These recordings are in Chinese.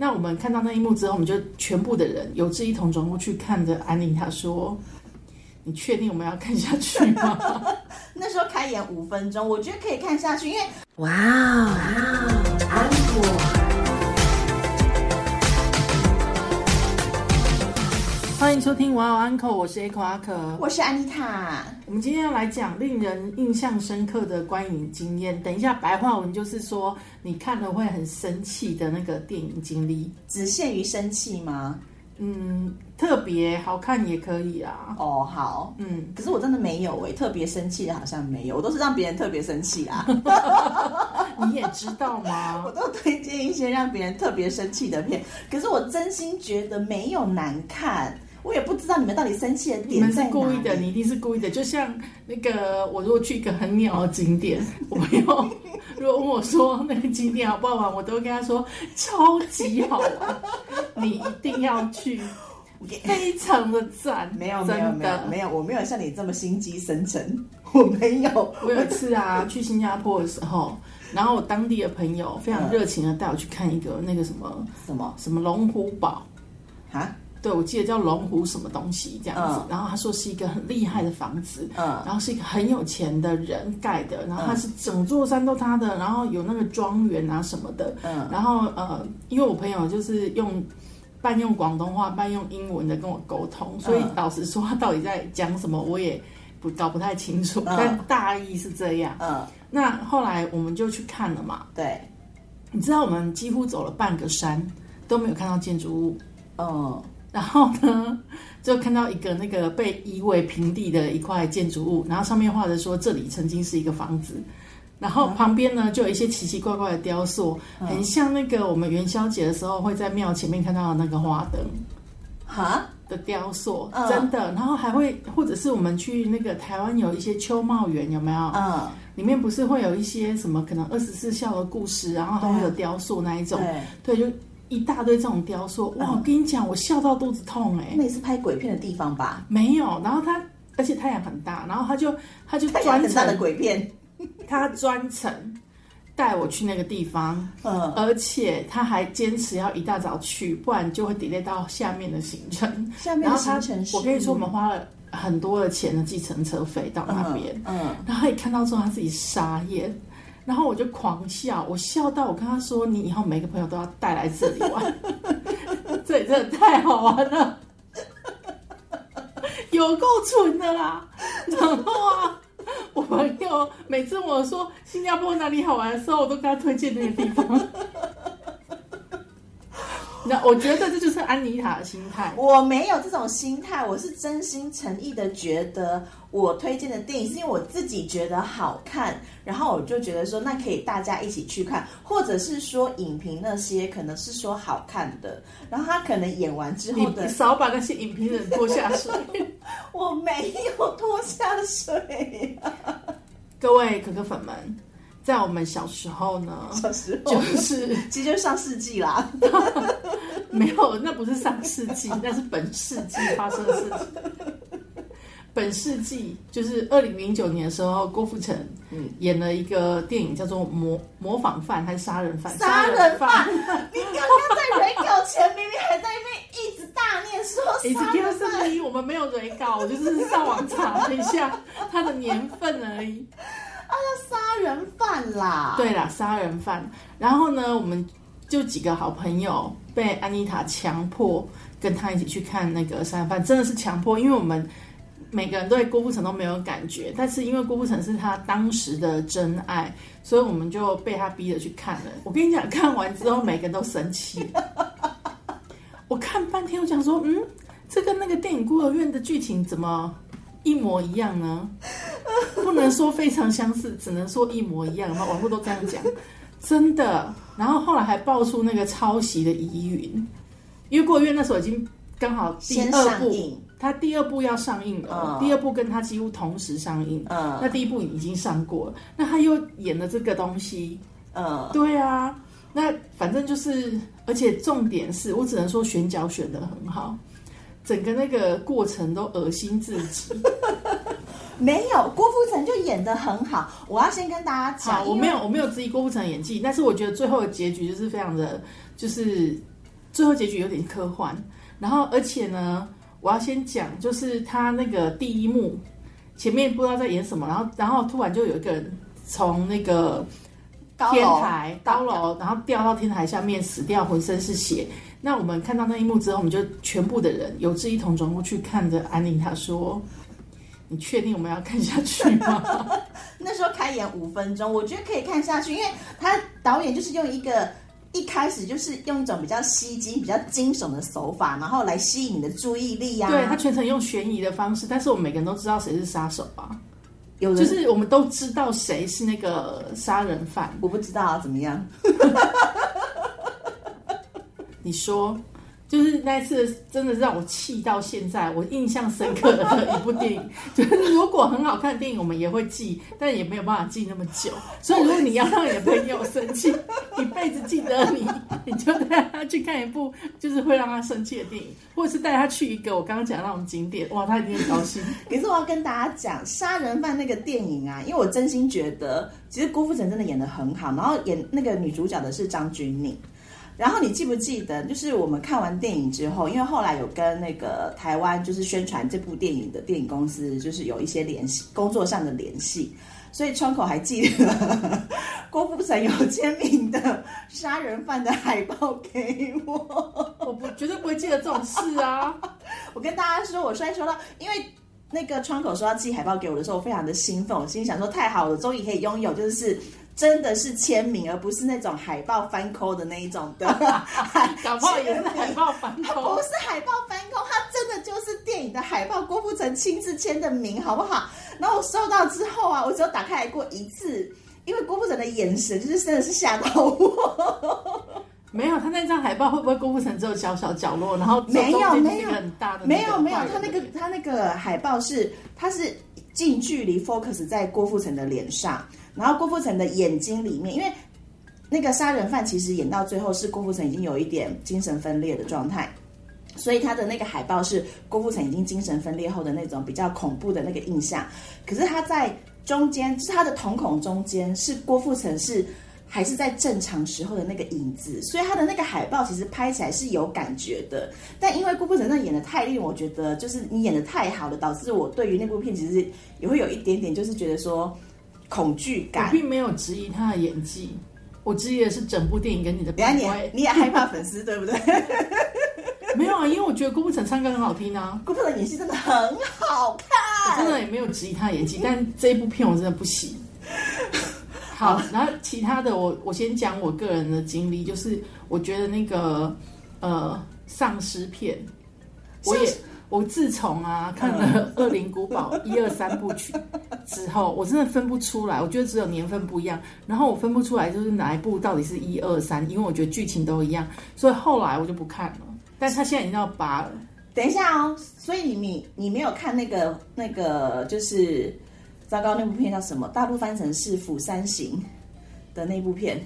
那我们看到那一幕之后，我们就全部的人有志一同转过去看着安妮她说：“你确定我们要看下去吗？” 那时候开演五分钟，我觉得可以看下去，因为哇哦，安果。欢迎收听《哇哦 Uncle》，我是 Echo 阿可，我是安妮塔。我们今天要来讲令人印象深刻的观影经验。等一下，白话文就是说你看了会很生气的那个电影经历，只限于生气吗？嗯，特别好看也可以啊。哦，好，嗯，可是我真的没有哎，特别生气的好像没有，我都是让别人特别生气啦。你也知道吗？我都推荐一些让别人特别生气的片，可是我真心觉得没有难看。我也不知道你们到底生气的点在哪。你们是故意的，你一定是故意的。就像那个，我如果去一个很鸟的景点，我没有。如果问我说那个景点好不好玩，我都跟他说超级好玩，你一定要去，非常的赞。没有，没有，没有，没有，我没有像你这么心机深沉，我没有。我有一次啊，去新加坡的时候，然后我当地的朋友非常热情的带我去看一个那个什么什么什么龙虎堡啊。对，我记得叫龙湖什么东西这样子，然后他说是一个很厉害的房子，然后是一个很有钱的人盖的，然后他是整座山都他的，然后有那个庄园啊什么的，然后呃，因为我朋友就是用半用广东话半用英文的跟我沟通，所以老实说他到底在讲什么我也不搞不太清楚，但大意是这样。嗯，那后来我们就去看了嘛，对，你知道我们几乎走了半个山都没有看到建筑物，嗯。然后呢，就看到一个那个被夷为平地的一块建筑物，然后上面画着说这里曾经是一个房子，然后旁边呢就有一些奇奇怪怪的雕塑，很像那个我们元宵节的时候会在庙前面看到的那个花灯，哈的雕塑，真的。然后还会或者是我们去那个台湾有一些秋茂园有没有？嗯，里面不是会有一些什么可能二十四孝的故事，然后还会有雕塑那一种，对，就。一大堆这种雕塑，哇！我跟你讲，我笑到肚子痛哎。那也是拍鬼片的地方吧？没有，然后他，而且太阳很大，然后他就他就专程的鬼片，他专程带我去那个地方，嗯，而且他还坚持要一大早去，不然就会 delay 到下面的行程。下面的行程，我跟你说，我们花了很多的钱的计程车费到那边，嗯，然后他一看到之后，他自己傻眼。然后我就狂笑，我笑到我跟他说：“你以后每个朋友都要带来这里玩，这里真的太好玩了，有够蠢的啦！” 然后啊，我朋友每次我说新加坡哪里好玩的时候，我都跟他推荐那个地方。那我觉得这就是安妮塔的心态。我没有这种心态，我是真心诚意的觉得我推荐的电影是因为我自己觉得好看，然后我就觉得说那可以大家一起去看，或者是说影评那些可能是说好看的，然后他可能演完之后的少把那些影评人拖下水。我没有拖下水，各位可可粉们。在我们小时候呢，小时候就是其实就上世纪啦，没有，那不是上世纪，那是本世纪发生的事情。本世纪就是二零零九年的时候，郭富城演了一个电影叫做《模模仿犯》还是杀人犯？杀人犯！你刚刚在人稿前明明还在那边一直大念说 杀人犯，我们没有人稿，我就是上网查了一下他的年份而已。啊，杀人犯啦！对啦，杀人犯。然后呢，我们就几个好朋友被安妮塔强迫跟他一起去看那个杀人犯，真的是强迫，因为我们每个人对郭富城都没有感觉，但是因为郭富城是他当时的真爱，所以我们就被他逼着去看了。我跟你讲，看完之后每个人都生气。我看半天，我想说，嗯，这跟那个电影孤儿院的剧情怎么一模一样呢？不能说非常相似，只能说一模一样。然后网络都这样讲，真的。然后后来还爆出那个抄袭的疑云，因为过院那时候已经刚好第二部，他第二部要上映了，第二部跟他几乎同时上映。嗯，那第一部已经上过了，那他又演了这个东西。嗯，对啊。那反正就是，而且重点是我只能说选角选的很好，整个那个过程都恶心至极。没有，郭富城就演的很好。我要先跟大家讲，我没有我没有质疑郭富城演技，但是我觉得最后的结局就是非常的，就是最后结局有点科幻。然后而且呢，我要先讲，就是他那个第一幕前面不知道在演什么，然后然后突然就有一个人从那个天台高楼，然后掉到天台下面死掉，浑身是血。那我们看到那一幕之后，我们就全部的人有志一同转过去看着安妮他说：“你确定我们要看下去吗 那时候开演五分钟，我觉得可以看下去，因为他导演就是用一个一开始就是用一种比较吸睛、比较惊悚的手法，然后来吸引你的注意力呀、？”对他全程用悬疑的方式，但是我们每个人都知道谁是杀手啊，有人就是我们都知道谁是那个杀人犯。我不知道啊，怎么样？你说，就是那一次真的是让我气到现在，我印象深刻的一部电影。就是如果很好看的电影，我们也会记，但也没有办法记那么久。所以如果你要让你的朋友生气，一辈子记得你，你就带他去看一部就是会让他生气的电影，或者是带他去一个我刚刚讲的那种景点，哇，他一定很高兴。可是我要跟大家讲，《杀人犯》那个电影啊，因为我真心觉得，其实郭富城真的演的很好，然后演那个女主角的是张钧甯。然后你记不记得，就是我们看完电影之后，因为后来有跟那个台湾就是宣传这部电影的电影公司，就是有一些联系，工作上的联系，所以窗口还寄了郭富城有签名的杀人犯的海报给我。我不绝对不会记得这种事啊。我跟大家说，我虽然说到，因为那个窗口说要寄海报给我的时候，我非常的兴奋，我心里想说太好了，终于可以拥有，就是真的是签名，而不是那种海报翻抠的那一种的。搞不好也是海报翻它不。是海报翻抠，它真的就是电影的海报，郭富城亲自签的名，好不好？然后我收到之后啊，我只有打开来过一次，因为郭富城的眼神就是真的是吓到我。没有，他那张海报会不会郭富城只有小小角落，然后没有没有一个很大的没有没有他那个他那个海报是他是近距离 focus 在郭富城的脸上，然后郭富城的眼睛里面，因为那个杀人犯其实演到最后是郭富城已经有一点精神分裂的状态。所以他的那个海报是郭富城已经精神分裂后的那种比较恐怖的那个印象，可是他在中间，就是他的瞳孔中间是郭富城是还是在正常时候的那个影子，所以他的那个海报其实拍起来是有感觉的。但因为郭富城那演的太令我觉得，就是你演的太好了，导致我对于那部片其实也会有一点点就是觉得说恐惧感我感。并没有质疑他的演技，我质疑的是整部电影跟你的品等一下味。你你也害怕粉丝对不对？没有啊，因为我觉得郭富城唱歌很好听啊，郭富城演戏真的很好看我看，真的也没有质疑他的演技，但这一部片我真的不行。好，然后其他的我我先讲我个人的经历，就是我觉得那个呃丧尸片，我也我自从啊看了《恶灵古堡》一二三部曲之后，我真的分不出来，我觉得只有年份不一样，然后我分不出来就是哪一部到底是一二三，因为我觉得剧情都一样，所以后来我就不看了。但是他现在已经到八了，等一下哦，所以你你你没有看那个那个就是糟糕那部片叫什么？大陆翻成是《釜山行》的那部片。《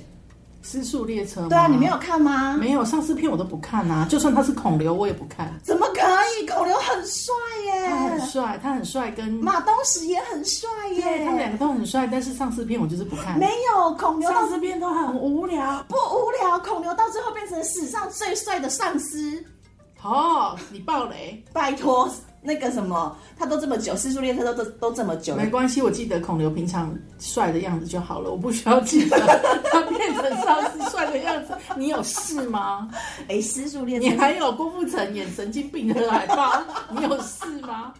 失速列车》对啊，你没有看吗？没有丧尸片我都不看啊，就算它是孔刘我也不看。怎么可以？孔刘很帅他很，帅，他很帅，跟马东石也很帅耶他们两。个都很帅，但是丧尸片我就是不看。没有孔刘到丧尸片都很无聊。不无聊，孔刘到最后变成史上最帅的丧尸。哦，你爆雷拜托，那个什么，他都这么久，《失速列车》都都都这么久了没，关系，我记得孔刘平常帅的样子就好了，我不需要记得 他变成丧尸帅的样子。你有事吗？哎，《失速列车你》还有郭富城演神经病的海报，你有事吗？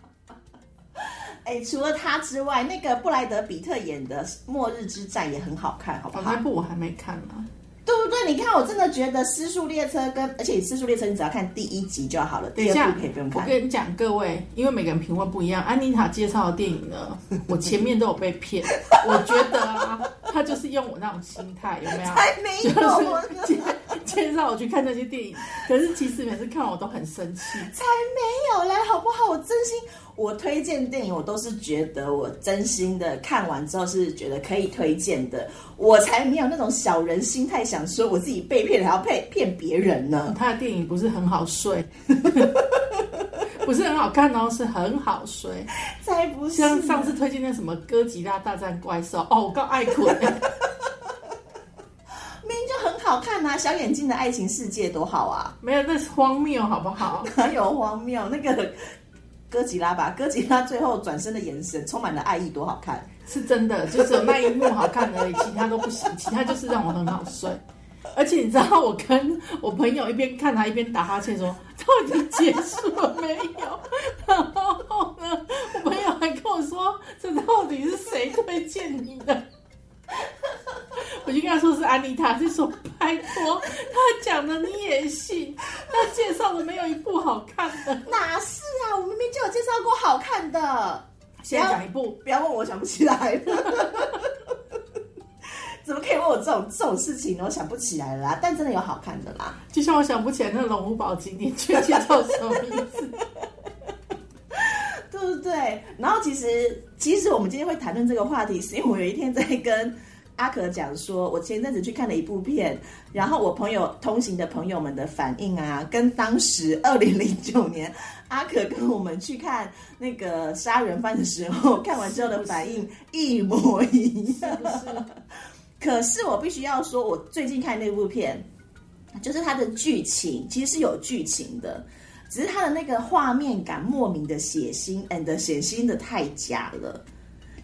哎，除了他之外，那个布莱德比特演的《末日之战》也很好看，好不哦，好那？部我还没看呢。对不对？你看，我真的觉得《失速列车》跟而且《失速列车》你只要看第一集就好了，第二部可以不用，我。跟你讲，各位，因为每个人品味不一样，安妮塔介绍的电影呢，我前面都有被骗。我觉得啊，他就是用我那种心态，有没有？才没有就是 介介绍我去看那些电影，可是其实每次看我都很生气。才没有嘞，好不好？我真心，我推荐电影，我都是觉得我真心的看完之后是觉得可以推荐的，我才没有那种小人心态，想说我自己被骗了还要骗骗别人呢。他的电影不是很好睡，不是很好看哦，是很好睡。才不是像上次推荐那什么《哥吉拉大战怪兽》，哦，我告爱困，明明就很好好看啊！小眼睛的爱情世界多好啊！没有，那是荒谬，好不好？哪有荒谬？那个哥吉拉吧，哥吉拉最后转身的眼神充满了爱意，多好看！是真的，就只有那一幕好看而已，其他都不行，其他就是让我很好睡。而且你知道，我跟 我朋友一边看他一边打哈欠，说到底结束了没有？然后呢，我朋友还跟我说，这到底是谁推荐你的？我就跟他说是安妮塔，就说拜托，他讲的你也信？他介绍的没有一部好看的。哪是啊？我明明就有介绍过好看的。现在讲一部，不要问我想不起来了。怎么可以问我这种这种事情呢？我想不起来了啦，但真的有好看的啦。就像我想不起来那个龙虎宝经》，你确切叫什么名字，对不对？然后其实其实我们今天会谈论这个话题，是因为我有一天在跟阿可讲说，我前阵子去看了一部片，然后我朋友同行的朋友们的反应啊，跟当时二零零九年阿可跟我们去看那个杀人犯的时候，看完之后的反应一模一样。可是我必须要说，我最近看那部片，就是它的剧情其实是有剧情的，只是它的那个画面感莫名的血腥，and 血腥的太假了。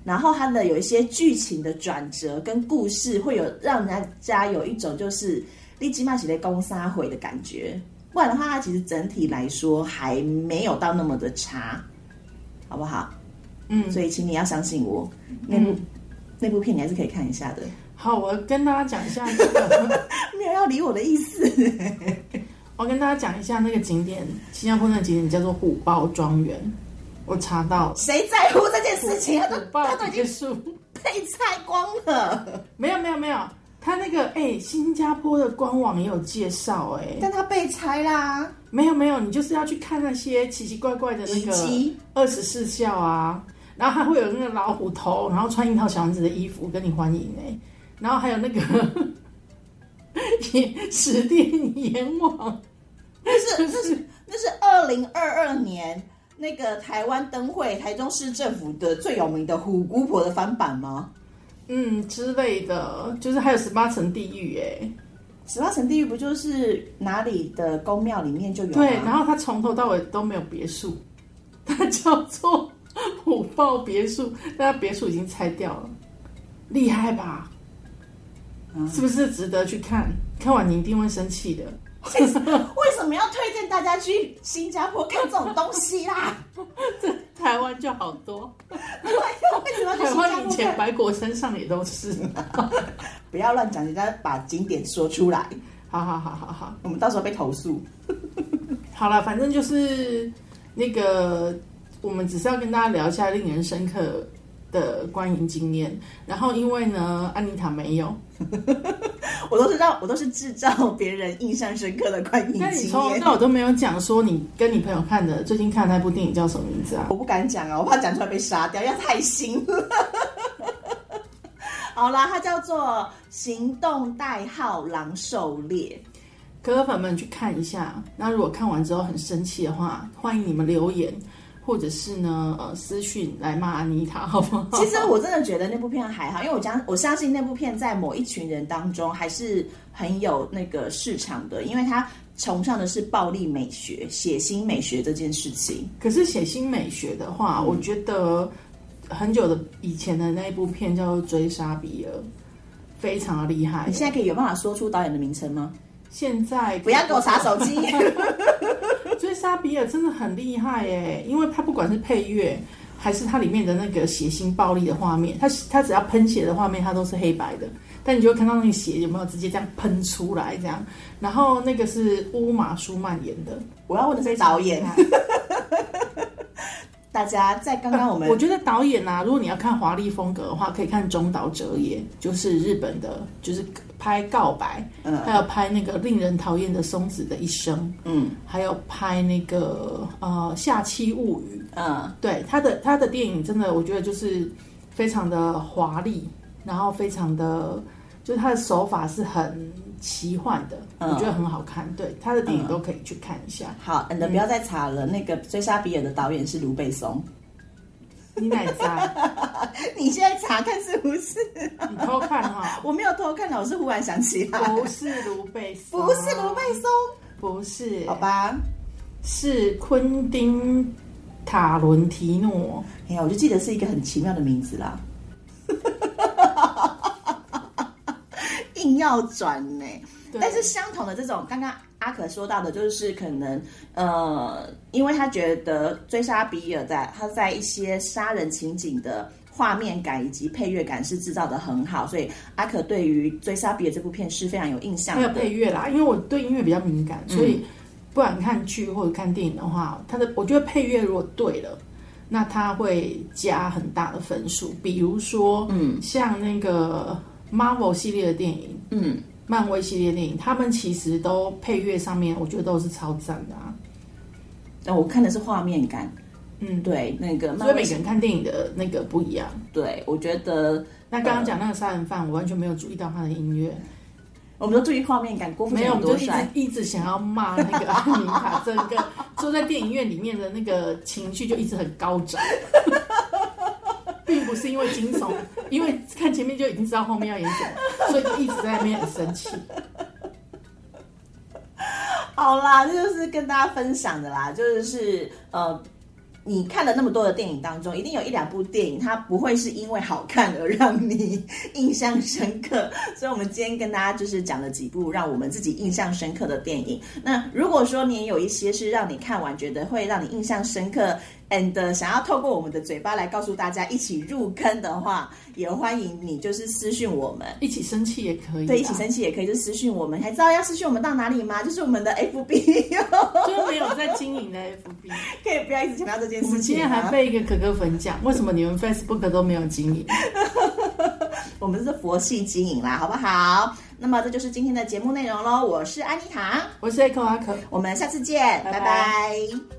然后它的有一些剧情的转折跟故事，会有让人家有一种就是立即骂起来攻杀回的感觉。不然的话，它其实整体来说还没有到那么的差，好不好？嗯，所以请你要相信我，那部、那部片你还是可以看一下的。好，我跟大家讲一下这个，没有要理我的意思。我跟大家讲一下那个景点，新加坡那个景点叫做虎豹庄园。我查到谁在乎这件事情？他都他都已经被拆光了，没有没有没有，他那个哎、新加坡的官网也有介绍哎、但他被拆啦。没有没有，你就是要去看那些奇奇怪怪的那个二十四孝啊，然后还会有那个老虎头，然后穿樱桃小丸子的衣服跟你欢迎哎、然后还有那个也 史殿阎王，那是那是那是二零二二年那个台湾灯会台中市政府的最有名的虎姑婆的翻版吗？嗯之类的，就是还有十八层地狱哎、十八层地狱不就是哪里的宫庙里面就有吗？对，然后它从头到尾都没有别墅，它叫做虎豹别墅，但它别墅已经拆掉了，厉害吧？嗯是不是值得去看？看完你一定会生气的。为 什为什么要推荐大家去新加坡看这种东西啦？台湾就好多，为什么要去台新加湾以前看？白果身上也都是。不要乱讲，人家把景点说出来，好好好好好，我们到时候被投诉。好了，反正就是那个，我们只是要跟大家聊一下令人深刻的观影经验。然后因为呢，安妮塔没有，我都是让我都是制造别人印象深刻的观影经验从头到。尾都没有讲说你跟你朋友看的最近看的那部电影叫什么名字啊？我不敢讲啊，我怕讲出来被杀掉，要太新了。好啦，它叫做《行动代号狼狩猎哥哥粉们去看一下。那如果看完之后很生气的话，欢迎你们留言，或者是呢呃私讯来骂安妮塔，好不好？》。其实我真的觉得那部片还好，因为我相我相信那部片在某一群人当中还是很有那个市场的，因为它崇尚的是暴力美学、血腥美学这件事情。可是血腥美学的话，我觉得很久的以前的那一部片叫做《追杀比尔》，非常的厉害你。现在可以有办法说出导演的名称吗？现在不要给我查手机。追杀比尔真的很厉害耶，因为他不管是配乐，还是它里面的那个血腥暴力的画面，它它只要喷血的画面，它都是黑白的，但你就会看到那个血有没有直接这样喷出来这样。然后那个是乌玛舒曼演的，我要问的是导演。大家在刚刚我们我觉得导演啊，如果你要看华丽风格的话，可以看中岛哲也，就是日本的，就是拍《告白》，嗯。还有拍那个令人讨厌的松子的一生，嗯。还有拍那个呃《下期物语》。嗯。对他的他的电影真的，我觉得就是非常的华丽，然后非常的，就是他的手法是很奇幻的，嗯我觉得很好看。对他的电影都可以去看一下。好，你的不要再查了。那个追杀比尔的导演是卢贝松，你哪在？你现在查看是不是？你偷看哈？我没有偷看，我是忽然想起来，不是卢贝松，不是卢贝松，不是，好吧？是昆汀塔伦提诺。哎呀，我就记得是一个很奇妙的名字啦，硬要转呢。对但是相同的这种，刚刚阿可说到的，就是可能呃，因为他觉得追杀比尔在他在一些杀人情景的画面感以及配乐感是制造的很好，所以阿可对于追杀比尔这部片是非常有印象还有的。配乐啦，因为我对音乐比较敏感，所以不管看剧或者看电影的话，他的我觉得配乐如果对了，那他会加很大的分数。比如说，嗯，像那个 Marvel 系列的电影，嗯，漫威系列电影，他们其实都配乐上面，我觉得都是超赞的啊。那我看的是画面感，嗯，对那个漫威所以每个人看电影的那个不一样。对，我觉得那刚刚讲那个杀人犯，我完全没有注意到他的音乐，我们都注意画面感，郭富没有，我们就一直。一直想要骂那个安妮塔，整个坐在电影院里面的那个情绪就一直很高涨，并不是因为惊悚，因为看前面就已经知道后面要演什么，所以就一直在那边很生气。好啦，这就是跟大家分享的啦，就是呃。你看了那么多的电影当中，一定有一两部电影，它不会是因为好看而让你印象深刻。所以，我们今天跟大家就是讲了几部让我们自己印象深刻的电影。那如果说你也有一些是让你看完觉得会让你印象深刻，and 想要透过我们的嘴巴来告诉大家一起入坑的话，也欢迎你就是私讯我们。一起生气也可以、啊，对，一起生气也可以，就私讯我们。还知道要私讯我们到哪里吗？就是我们的 FB 哟，就没有在经营的 FB。可以不要一直强调这件事情、啊。今天还被一个可可粉讲，为什么你们 Facebook 都没有经营？我们是佛系经营啦，好不好？那么这就是今天的节目内容喽。我是安妮塔，我是 Echo 阿可。我们下次见，拜拜拜拜